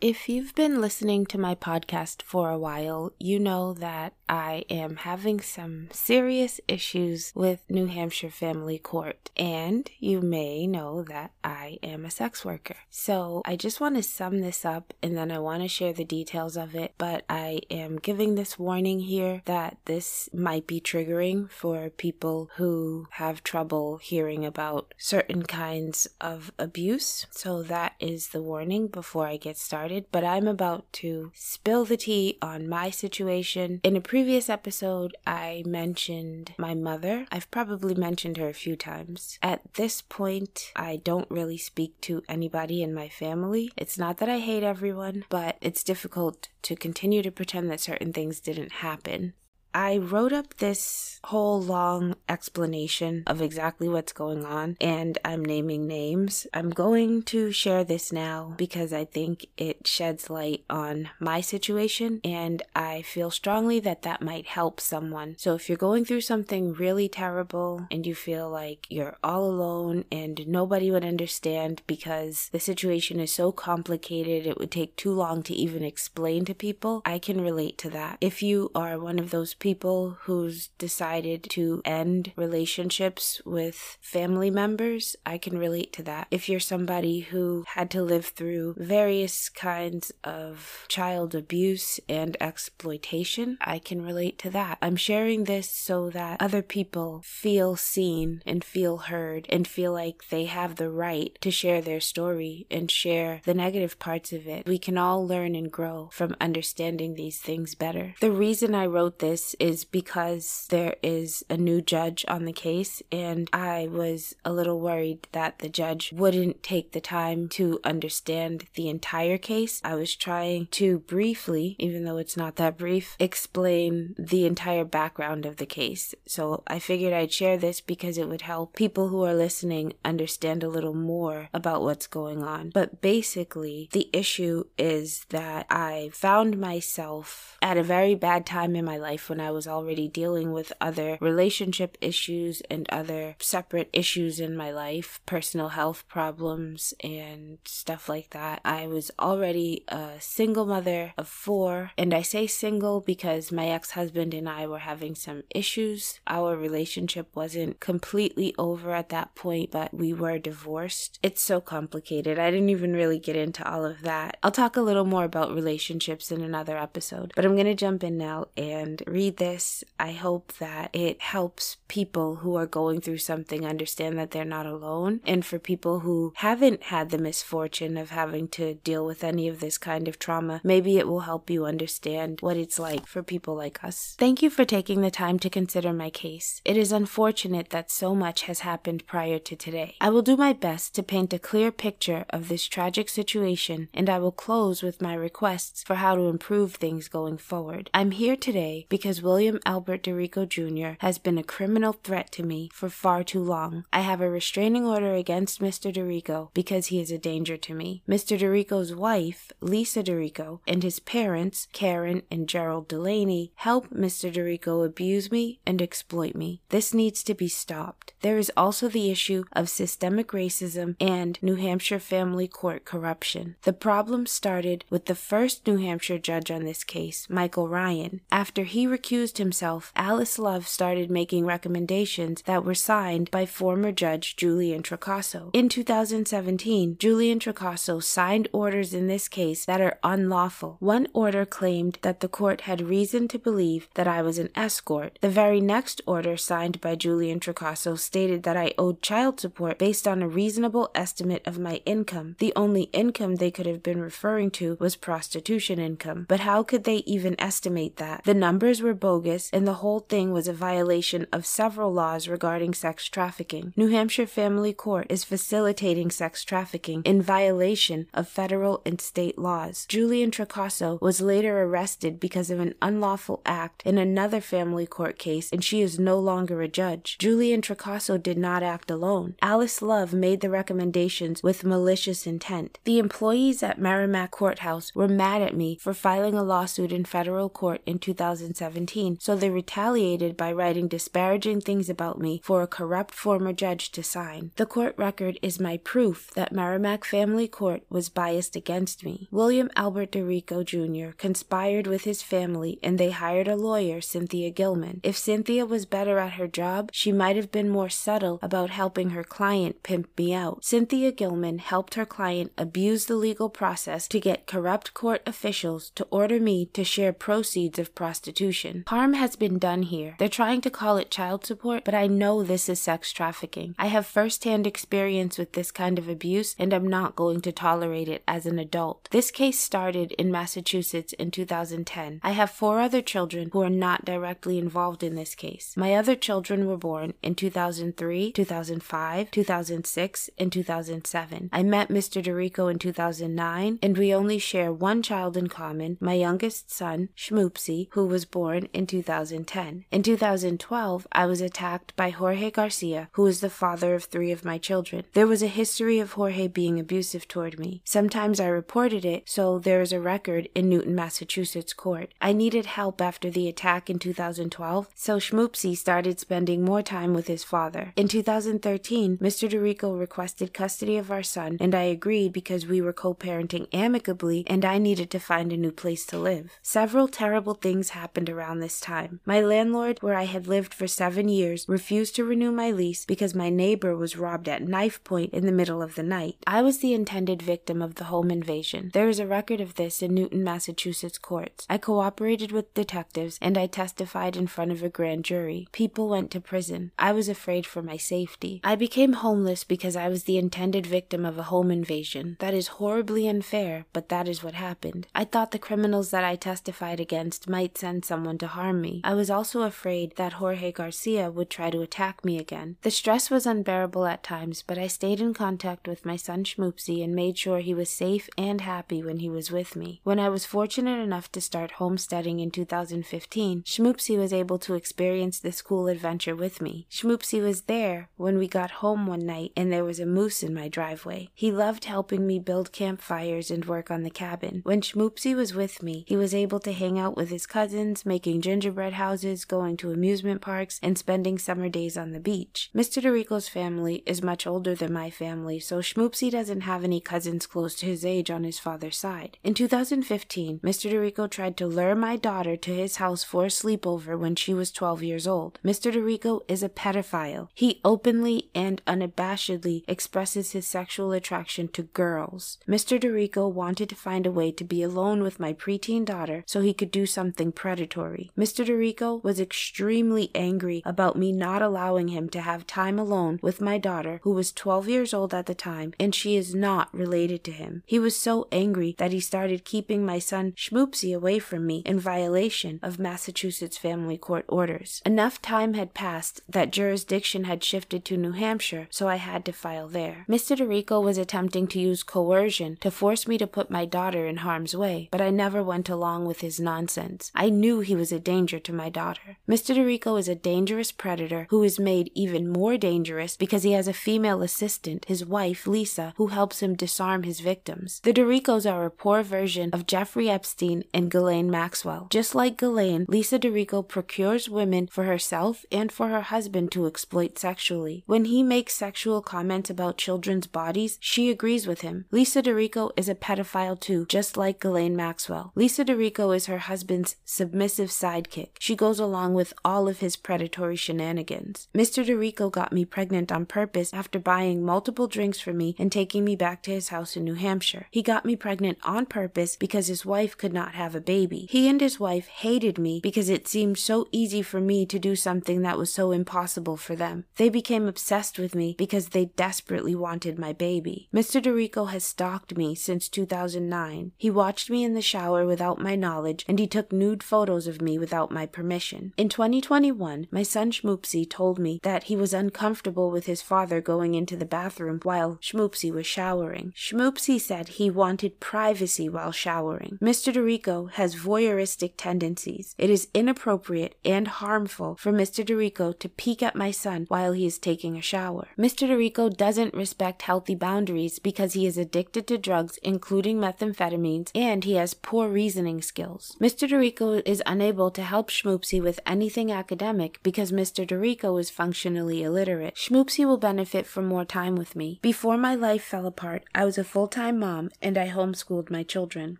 If you've been listening to my podcast for a while, you know that I am having some serious issues with New Hampshire Family Court, and you may know that I am a sex worker. So I just want to sum this up and then I want to share the details of it, but I am giving this warning here that this might be triggering for people who have trouble hearing about certain kinds of abuse. So that is the warning before I get started but I'm about to spill the tea on my situation. In a previous episode, I mentioned my mother. I've probably mentioned her a few times. At this point, I don't really speak to anybody in my family. It's not that I hate everyone, but it's difficult to continue to pretend that certain things didn't happen. I wrote up this whole long explanation of exactly what's going on, and I'm naming names. I'm going to share this now because I think it sheds light on my situation, and I feel strongly that that might help someone. So if you're going through something really terrible and you feel like you're all alone and nobody would understand because the situation is so complicated, it would take too long to even explain to people, I can relate to that. If you are one of those people who's decided to end relationships with family members, I can relate to that. If you're somebody who had to live through various kinds of child abuse and exploitation, I can relate to that. I'm sharing this so that other people feel seen and feel heard and feel like they have the right to share their story and share the negative parts of it. We can all learn and grow from understanding these things better. The reason I wrote this is because there is a new judge on the case, and I was a little worried that the judge wouldn't take the time to understand the entire case. I was trying to briefly, even though it's not that brief, explain the entire background of the case. So I figured I'd share this because it would help people who are listening understand a little more about what's going on. But basically, the issue is that I found myself at a very bad time in my life when I was already dealing with other relationship issues and other separate issues in my life, personal health problems and stuff like that. I was already a single mother of four, and I say single because my ex husband and I were having some issues. Our relationship wasn't completely over at that point, but we were divorced. It's so complicated. I didn't even really get into all of that. I'll talk a little more about relationships in another episode, but I'm going to jump in now and read read this, I hope that it helps people who are going through something understand that they're not alone. And for people who haven't had the misfortune of having to deal with any of this kind of trauma, maybe it will help you understand what it's like for people like us. Thank you for taking the time to consider my case. It is unfortunate that so much has happened prior to today. I will do my best to paint a clear picture of this tragic situation, and I will close with my requests for how to improve things going forward. I'm here today because William Albert DeRico Jr. has been a criminal threat to me for far too long. I have a restraining order against Mr. DeRico because he is a danger to me. Mr. DeRico's wife, Lisa DeRico, and his parents, Karen and Gerald Delaney, help Mr. DeRico abuse me and exploit me. This needs to be stopped. There is also the issue of systemic racism and New Hampshire family court corruption. The problem started with the first New Hampshire judge on this case, Michael Ryan. After he recused recused himself, Alice Love started making recommendations that were signed by former Judge Julie Introcaso. In 2017, Julie Introcaso signed orders in this case that are unlawful. One order claimed that the court had reason to believe that I was an escort. The very next order signed by Julie Introcaso stated that I owed child support based on a reasonable estimate of my income. The only income they could have been referring to was prostitution income. But how could they even estimate that? The numbers were bogus, and the whole thing was a violation of several laws regarding sex trafficking. New Hampshire Family Court is facilitating sex trafficking in violation of federal and state laws. Julie Introcaso was later arrested because of an unlawful act in another family court case, and she is no longer a judge. Julie Introcaso did not act alone. Alice Love made the recommendations with malicious intent. The employees at Merrimack Courthouse were mad at me for filing a lawsuit in federal court in 2017 2017, so they retaliated by writing disparaging things about me for a corrupt former judge to sign. The court record is my proof that Merrimack Family Court was biased against me. William Albert DeRico Jr. conspired with his family and they hired a lawyer, Cynthia Gilman. If Cynthia was better at her job, she might have been more subtle about helping her client pimp me out. Cynthia Gilman helped her client abuse the legal process to get corrupt court officials to order me to share proceeds of prostitution. Harm has been done here. They're trying to call it child support, but I know this is sex trafficking. I have firsthand experience with this kind of abuse and I'm not going to tolerate it as an adult. This case started in Massachusetts in 2010. I have four other children who are not directly involved in this case. My other children were born in 2003, 2005, 2006, and 2007. I met Mr. DeRico in 2009, and we only share one child in common, my youngest son, Schmoopsy, who was born in 2010. In 2012, I was attacked by Jorge Garcia, who is the father of three of my children. There was a history of Jorge being abusive toward me. Sometimes I reported it, so there is a record in Newton, Massachusetts court. I needed help after the attack in 2012, so Schmoopsy started spending more time with his father. In 2013, Mr. DeRico requested custody of our son, and I agreed because we were co parenting amicably and I needed to find a new place to live. Several terrible things happened around this time. My landlord, where I had lived for seven years, refused to renew my lease because my neighbor was robbed at knife point in the middle of the night. I was the intended victim of the home invasion. There is a record of this in Newton, Massachusetts courts. I cooperated with detectives and I testified in front of a grand jury. People went to prison. I was afraid for my safety. I became homeless because I was the intended victim of a home invasion. That is horribly unfair, but that is what happened. I thought the criminals that I testified against might send someone to harm me. I was also afraid that Jorge Garcia would try to attack me again. The stress was unbearable at times, but I stayed in contact with my son Schmoopsy and made sure he was safe and happy when he was with me. When I was fortunate enough to start homesteading in 2015, Schmoopsy was able to experience this cool adventure with me. Schmoopsy was there when we got home one night and there was a moose in my driveway. He loved helping me build campfires and work on the cabin. When Schmoopsy was with me, he was able to hang out with his cousins, making gingerbread houses, going to amusement parks, and spending summer days on the beach. Mr. DeRico's family is much older than my family, so Schmoopsy doesn't have any cousins close to his age on his father's side. In 2015, Mr. DeRico tried to lure my daughter to his house for a sleepover when she was 12 years old. Mr. DeRico is a pedophile. He openly and unabashedly expresses his sexual attraction to girls. Mr. DeRico wanted to find a way to be alone with my preteen daughter so he could do something predatory. Mr. DeRico was extremely angry about me not allowing him to have time alone with my daughter, who was 12 years old at the time, and she is not related to him. He was so angry that he started keeping my son Schmoopsy away from me in violation of Massachusetts family court orders. Enough time had passed that jurisdiction had shifted to New Hampshire, so I had to file there. Mr. DeRico was attempting to use coercion to force me to put my daughter in harm's way, but I never went along with his nonsense. I knew he was a danger to my daughter. Mr. DeRico is a dangerous predator who is made even more dangerous because he has a female assistant, his wife, Lisa, who helps him disarm his victims. The DeRicos are a poor version of Jeffrey Epstein and Ghislaine Maxwell. Just like Ghislaine, Lisa DeRico procures women for herself and for her husband to exploit sexually. When he makes sexual comments about children's bodies, she agrees with him. Lisa DeRico is a pedophile too, just like Ghislaine Maxwell. Lisa DeRico is her husband's submissive sidekick. She goes along with all of his predatory shenanigans. Mr. DeRico got me pregnant on purpose after buying multiple drinks for me and taking me back to his house in New Hampshire. He got me pregnant on purpose because his wife could not have a baby. He and his wife hated me because it seemed so easy for me to do something that was so impossible for them. They became obsessed with me because they desperately wanted my baby. Mr. DeRico has stalked me since 2009. He watched me in the shower without my knowledge and he took nude photos me without my permission. In 2021, my son Schmoopsy told me that he was uncomfortable with his father going into the bathroom while Schmoopsy was showering. Schmoopsy said he wanted privacy while showering. Mr. DeRico has voyeuristic tendencies. It is inappropriate and harmful for Mr. DeRico to peek at my son while he is taking a shower. Mr. DeRico doesn't respect healthy boundaries because he is addicted to drugs, including methamphetamines, and he has poor reasoning skills. Mr. DeRico is unable to help Schmoopsy with anything academic because Mr. DeRico is functionally illiterate. Schmoopsy will benefit from more time with me. Before my life fell apart, I was a full time mom and I homeschooled my children.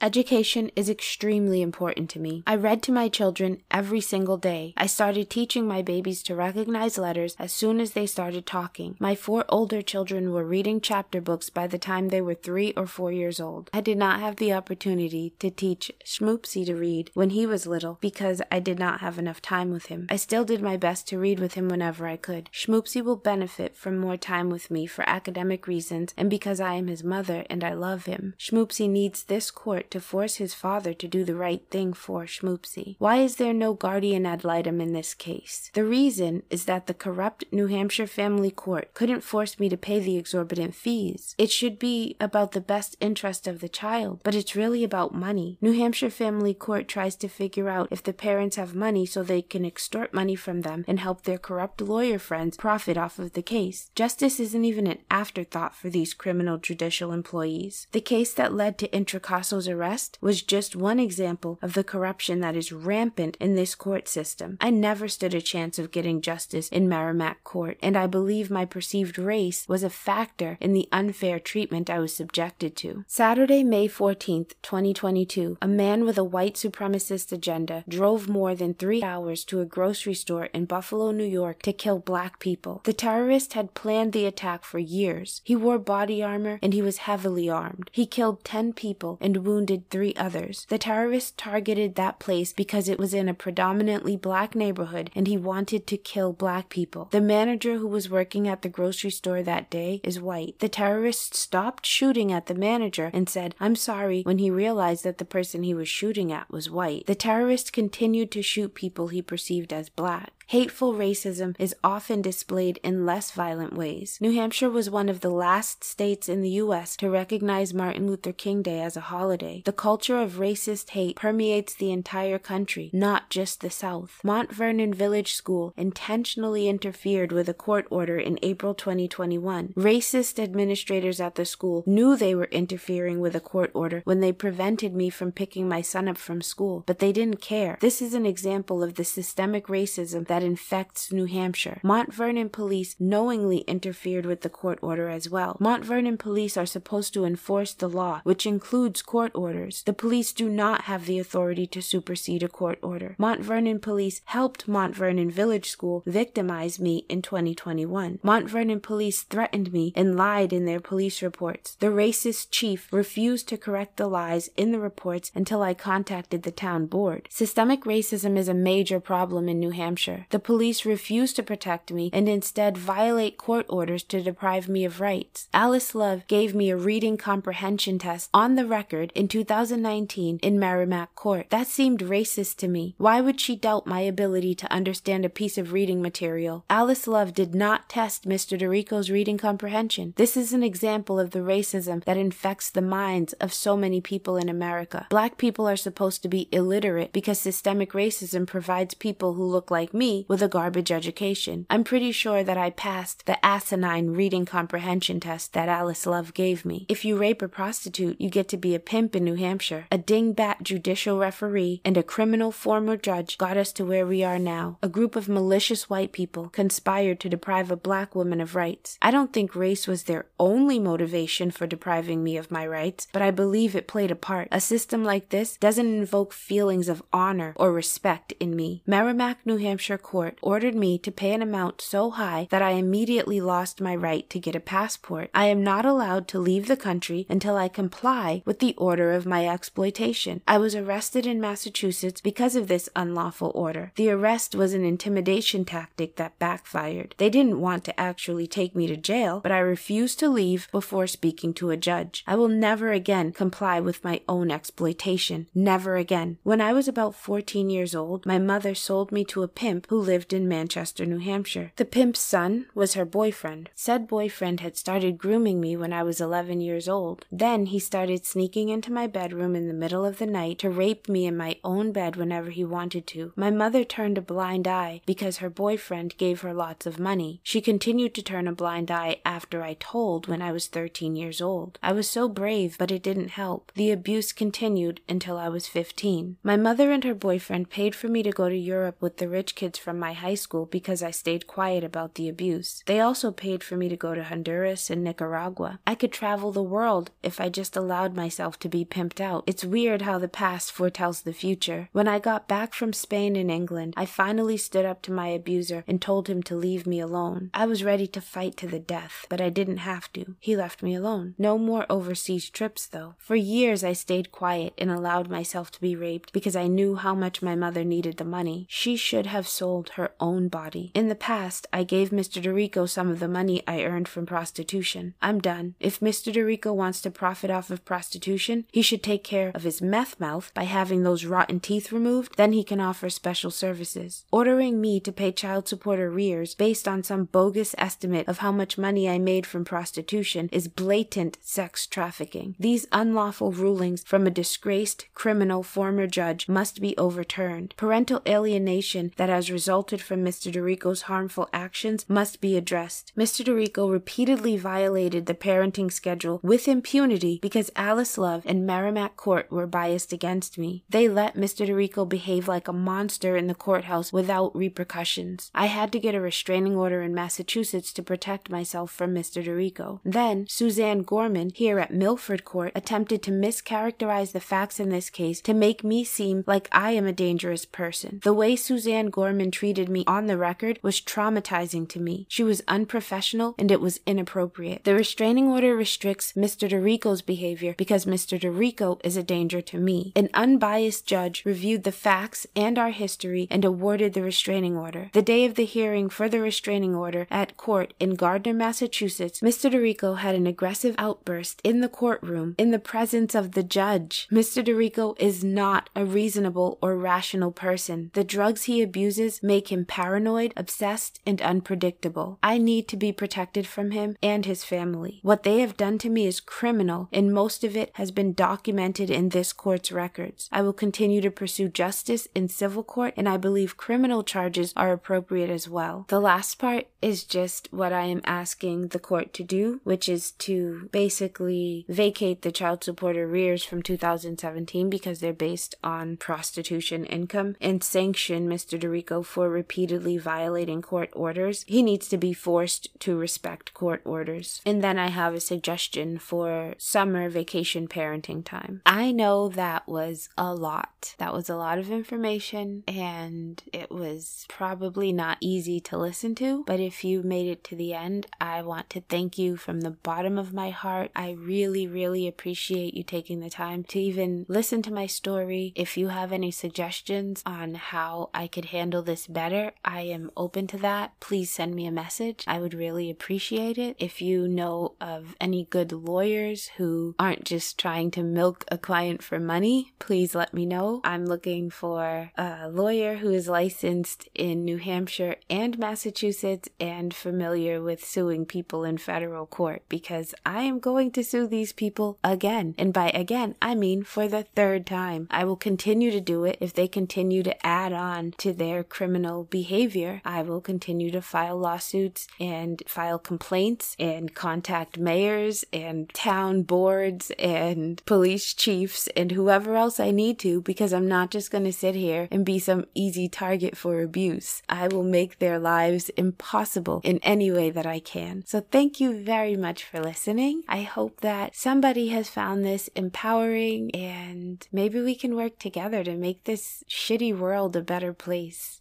Education is extremely important to me. I read to my children every single day. I started teaching my babies to recognize letters as soon as they started talking. My four older children were reading chapter books by the time they were three or four years old. I did not have the opportunity to teach Schmoopsy to read when he was little because I did not have enough time with him. I still did my best to read with him whenever I could. Schmoopsy will benefit from more time with me for academic reasons and because I am his mother and I love him. Schmoopsy needs this court to force his father to do the right thing for Schmoopsy. Why is there no guardian ad litem in this case? The reason is that the corrupt New Hampshire family court couldn't force me to pay the exorbitant fees. It should be about the best interest of the child, but it's really about money. New Hampshire family court tries to figure out if the parents have money so they can extort money from them and help their corrupt lawyer friends profit off of the case. Justice isn't even an afterthought for these criminal judicial employees. The case that led to Introcaso's arrest was just one example of the corruption that is rampant in this court system. I never stood a chance of getting justice in Merrimack Court, and I believe my perceived race was a factor in the unfair treatment I was subjected to. Saturday, May 14th, 2022, a man with a white supremacist agenda drove more than three hours to a grocery store in Buffalo, New York to kill black people. The terrorist had planned the attack for years. He wore body armor and he was heavily armed. He killed 10 people and wounded three others. The terrorist targeted that place because it was in a predominantly black neighborhood and he wanted to kill black people. The manager who was working at the grocery store that day is white. The terrorist stopped shooting at the manager and said, I'm sorry, when he realized that the person he was shooting at was white. The terrorist continued to shoot people he perceived as black. Hateful racism is often displayed in less violent ways. New Hampshire was one of the last states in the U.S. to recognize Martin Luther King Day as a holiday. The culture of racist hate permeates the entire country, not just the South. Mont Vernon Village School intentionally interfered with a court order in April 2021. Racist administrators at the school knew they were interfering with a court order when they prevented me from picking my son up from school, but they didn't care. This is an example of the systemic racism that that infects New Hampshire. Mont Vernon police knowingly interfered with the court order as well. Mont Vernon police are supposed to enforce the law, which includes court orders. The police do not have the authority to supersede a court order. Mont Vernon police helped Mont Vernon Village School victimize me in 2021. Mont Vernon police threatened me and lied in their police reports. The racist chief refused to correct the lies in the reports until I contacted the town board. Systemic racism is a major problem in New Hampshire. The police refuse to protect me and instead violate court orders to deprive me of rights. Alice Love gave me a reading comprehension test on the record in 2019 in Merrimack Court. That seemed racist to me. Why would she doubt my ability to understand a piece of reading material? Alice Love did not test Mr. DeRico's reading comprehension. This is an example of the racism that infects the minds of so many people in America. Black people are supposed to be illiterate because systemic racism provides people who look like me with a garbage education. I'm pretty sure that I passed the asinine reading comprehension test that Alice Love gave me. If you rape a prostitute, you get to be a pimp in New Hampshire. A dingbat judicial referee and a criminal former judge got us to where we are now. A group of malicious white people conspired to deprive a black woman of rights. I don't think race was their only motivation for depriving me of my rights, but I believe it played a part. A system like this doesn't invoke feelings of honor or respect in me. Merrimack, New Hampshire court ordered me to pay an amount so high that I immediately lost my right to get a passport. I am not allowed to leave the country until I comply with the order of my exploitation. I was arrested in Massachusetts because of this unlawful order. The arrest was an intimidation tactic that backfired. They didn't want to actually take me to jail, but I refused to leave before speaking to a judge. I will never again comply with my own exploitation. Never again. When I was about 14 years old, my mother sold me to a pimp who lived in Manchester, New Hampshire. The pimp's son was her boyfriend. Said boyfriend had started grooming me when I was 11 years old. Then he started sneaking into my bedroom in the middle of the night to rape me in my own bed whenever he wanted to. My mother turned a blind eye because her boyfriend gave her lots of money. She continued to turn a blind eye after I told when I was 13 years old. I was so brave, but it didn't help. The abuse continued until I was 15. My mother and her boyfriend paid for me to go to Europe with the rich kids from my high school because I stayed quiet about the abuse. They also paid for me to go to Honduras and Nicaragua. I could travel the world if I just allowed myself to be pimped out. It's weird how the past foretells the future. When I got back from Spain and England, I finally stood up to my abuser and told him to leave me alone. I was ready to fight to the death, but I didn't have to. He left me alone. No more overseas trips, though. For years, I stayed quiet and allowed myself to be raped because I knew how much my mother needed the money. She should have sold her own body. In the past, I gave Mr. DeRico some of the money I earned from prostitution. I'm done. If Mr. DeRico wants to profit off of prostitution, he should take care of his meth mouth by having those rotten teeth removed, then he can offer special services. Ordering me to pay child support arrears based on some bogus estimate of how much money I made from prostitution is blatant sex trafficking. These unlawful rulings from a disgraced criminal former judge must be overturned. Parental alienation that has resulted from Mr. DeRico's harmful actions must be addressed. Mr. DeRico repeatedly violated the parenting schedule with impunity because Alice Love and Merrimack Court were biased against me. They let Mr. DeRico behave like a monster in the courthouse without repercussions. I had to get a restraining order in Massachusetts to protect myself from Mr. DeRico. Then, Suzanne Gorman, here at Milford Court, attempted to mischaracterize the facts in this case to make me seem like I am a dangerous person. The way Suzanne Gorman treated me on the record was traumatizing to me. She was unprofessional and it was inappropriate. The restraining order restricts Mr. DeRico's behavior because Mr. DeRico is a danger to me. An unbiased judge reviewed the facts and our history and awarded the restraining order. The day of the hearing for the restraining order at court in Gardner, Massachusetts, Mr. DeRico had an aggressive outburst in the courtroom in the presence of the judge. Mr. DeRico is not a reasonable or rational person. The drugs he abuses make him paranoid, obsessed, and unpredictable. I need to be protected from him and his family. What they have done to me is criminal, and most of it has been documented in this court's records. I will continue to pursue justice in civil court, and I believe criminal charges are appropriate as well. The last part is just what I am asking the court to do, which is to basically vacate the child support arrears from 2017 because they're based on prostitution income and sanction Mr. DeRico for repeatedly violating court orders. He needs to be forced to respect court orders. And then I have a suggestion for summer vacation parenting time. I know that was a lot. That was a lot of information and it was probably not easy to listen to, but if you made it to the end, I want to thank you from the bottom of my heart. I really, really appreciate you taking the time to even listen to my story. If you have any suggestions on how I could handle this better, I am open to that. Please send me a message. I would really appreciate it. If you know of any good lawyers who aren't just trying to milk a client for money, please let me know. I'm looking for a lawyer who is licensed in New Hampshire and Massachusetts and familiar with suing people in federal court because I am going to sue these people again. And by again, I mean for the third time. I will continue to do it if they continue to add on to their criminal behavior. I will continue to file lawsuits and file complaints and contact mayors and town boards and police chiefs and whoever else I need to because I'm not just going to sit here and be some easy target for abuse. I will make their lives impossible in any way that I can. So thank you very much for listening. I hope that somebody has found this empowering and maybe we can work together to make this shitty world a better place.